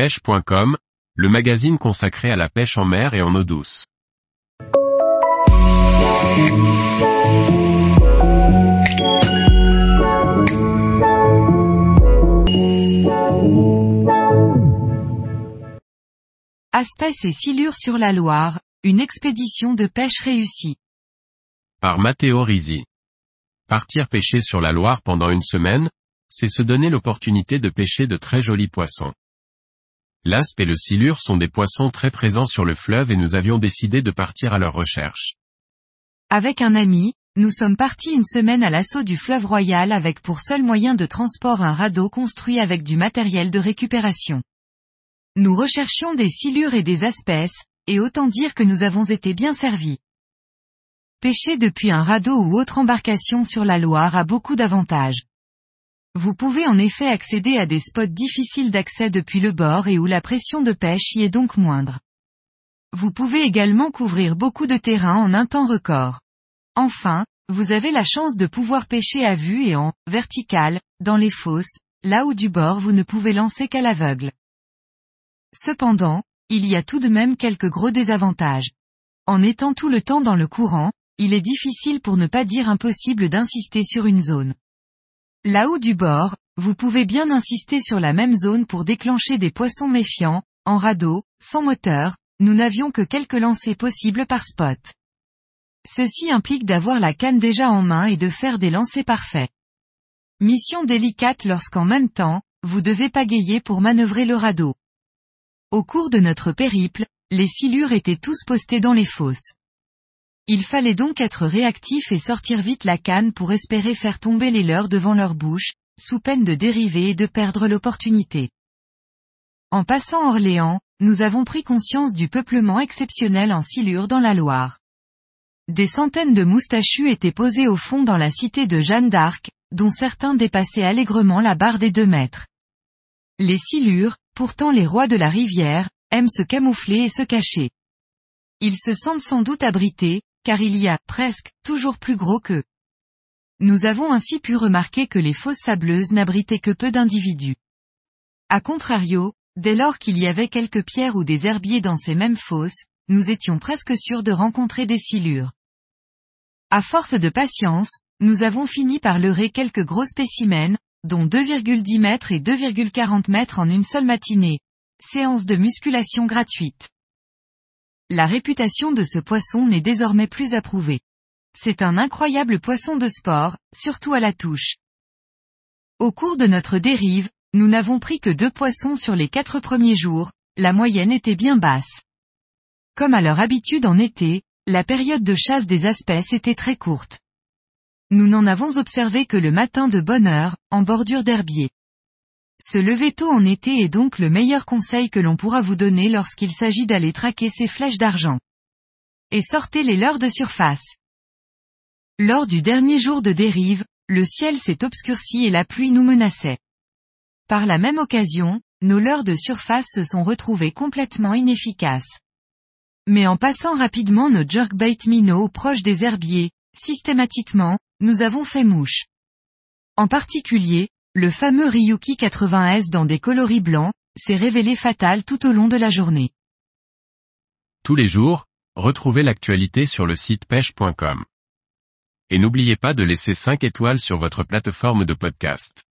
pêche.com, le magazine consacré à la pêche en mer et en eau douce. Aspès et silure sur la Loire, une expédition de pêche réussie. Par Matteo Risi. Partir pêcher sur la Loire pendant une semaine, c'est se donner l'opportunité de pêcher de très jolis poissons. L'aspe et le silure sont des poissons très présents sur le fleuve et nous avions décidé de partir à leur recherche. Avec un ami, nous sommes partis une semaine à l'assaut du fleuve royal avec pour seul moyen de transport un radeau construit avec du matériel de récupération. Nous recherchions des silures et des aspèces, et autant dire que nous avons été bien servis. Pêcher depuis un radeau ou autre embarcation sur la Loire a beaucoup d'avantages. Vous pouvez en effet accéder à des spots difficiles d'accès depuis le bord et où la pression de pêche y est donc moindre. Vous pouvez également couvrir beaucoup de terrain en un temps record. Enfin, vous avez la chance de pouvoir pêcher à vue et en vertical, dans les fosses, là où du bord vous ne pouvez lancer qu'à l'aveugle. Cependant, il y a tout de même quelques gros désavantages. En étant tout le temps dans le courant, il est difficile pour ne pas dire impossible d'insister sur une zone. Là haut du bord, vous pouvez bien insister sur la même zone pour déclencher des poissons méfiants, en radeau, sans moteur, nous n'avions que quelques lancers possibles par spot. Ceci implique d'avoir la canne déjà en main et de faire des lancers parfaits. Mission délicate lorsqu'en même temps, vous devez pagayer pour manœuvrer le radeau. Au cours de notre périple, les silures étaient tous postés dans les fosses. Il fallait donc être réactif et sortir vite la canne pour espérer faire tomber les leurs devant leur bouche, sous peine de dériver et de perdre l'opportunité. En passant Orléans, nous avons pris conscience du peuplement exceptionnel en silure dans la Loire. Des centaines de moustachus étaient posés au fond dans la cité de Jeanne d'Arc, dont certains dépassaient allègrement la barre des deux mètres. Les silures, pourtant les rois de la rivière, aiment se camoufler et se cacher. Ils se sentent sans doute abrités, car il y a, presque, toujours plus gros qu'eux. Nous avons ainsi pu remarquer que les fosses sableuses n'abritaient que peu d'individus. A contrario, dès lors qu'il y avait quelques pierres ou des herbiers dans ces mêmes fosses, nous étions presque sûrs de rencontrer des silures. À force de patience, nous avons fini par leurrer quelques gros spécimens, dont 2,10 mètres et 2,40 mètres en une seule matinée. Séance de musculation gratuite. La réputation de ce poisson n'est désormais plus approuvée. C'est un incroyable poisson de sport, surtout à la touche. Au cours de notre dérive, nous n'avons pris que deux poissons sur les quatre premiers jours, la moyenne était bien basse. Comme à leur habitude en été, la période de chasse des espèces était très courte. Nous n'en avons observé que le matin de bonne heure, en bordure d'herbier. Se lever tôt en été est donc le meilleur conseil que l'on pourra vous donner lorsqu'il s'agit d'aller traquer ces flèches d'argent. Et sortez les leurres de surface. Lors du dernier jour de dérive, le ciel s'est obscurci et la pluie nous menaçait. Par la même occasion, nos leurres de surface se sont retrouvées complètement inefficaces. Mais en passant rapidement nos jerkbait minots proches des herbiers, systématiquement, nous avons fait mouche. En particulier, le fameux Ryuki 80S dans des coloris blancs, s'est révélé fatal tout au long de la journée. Tous les jours, retrouvez l'actualité sur le site pêche.com. Et n'oubliez pas de laisser 5 étoiles sur votre plateforme de podcast.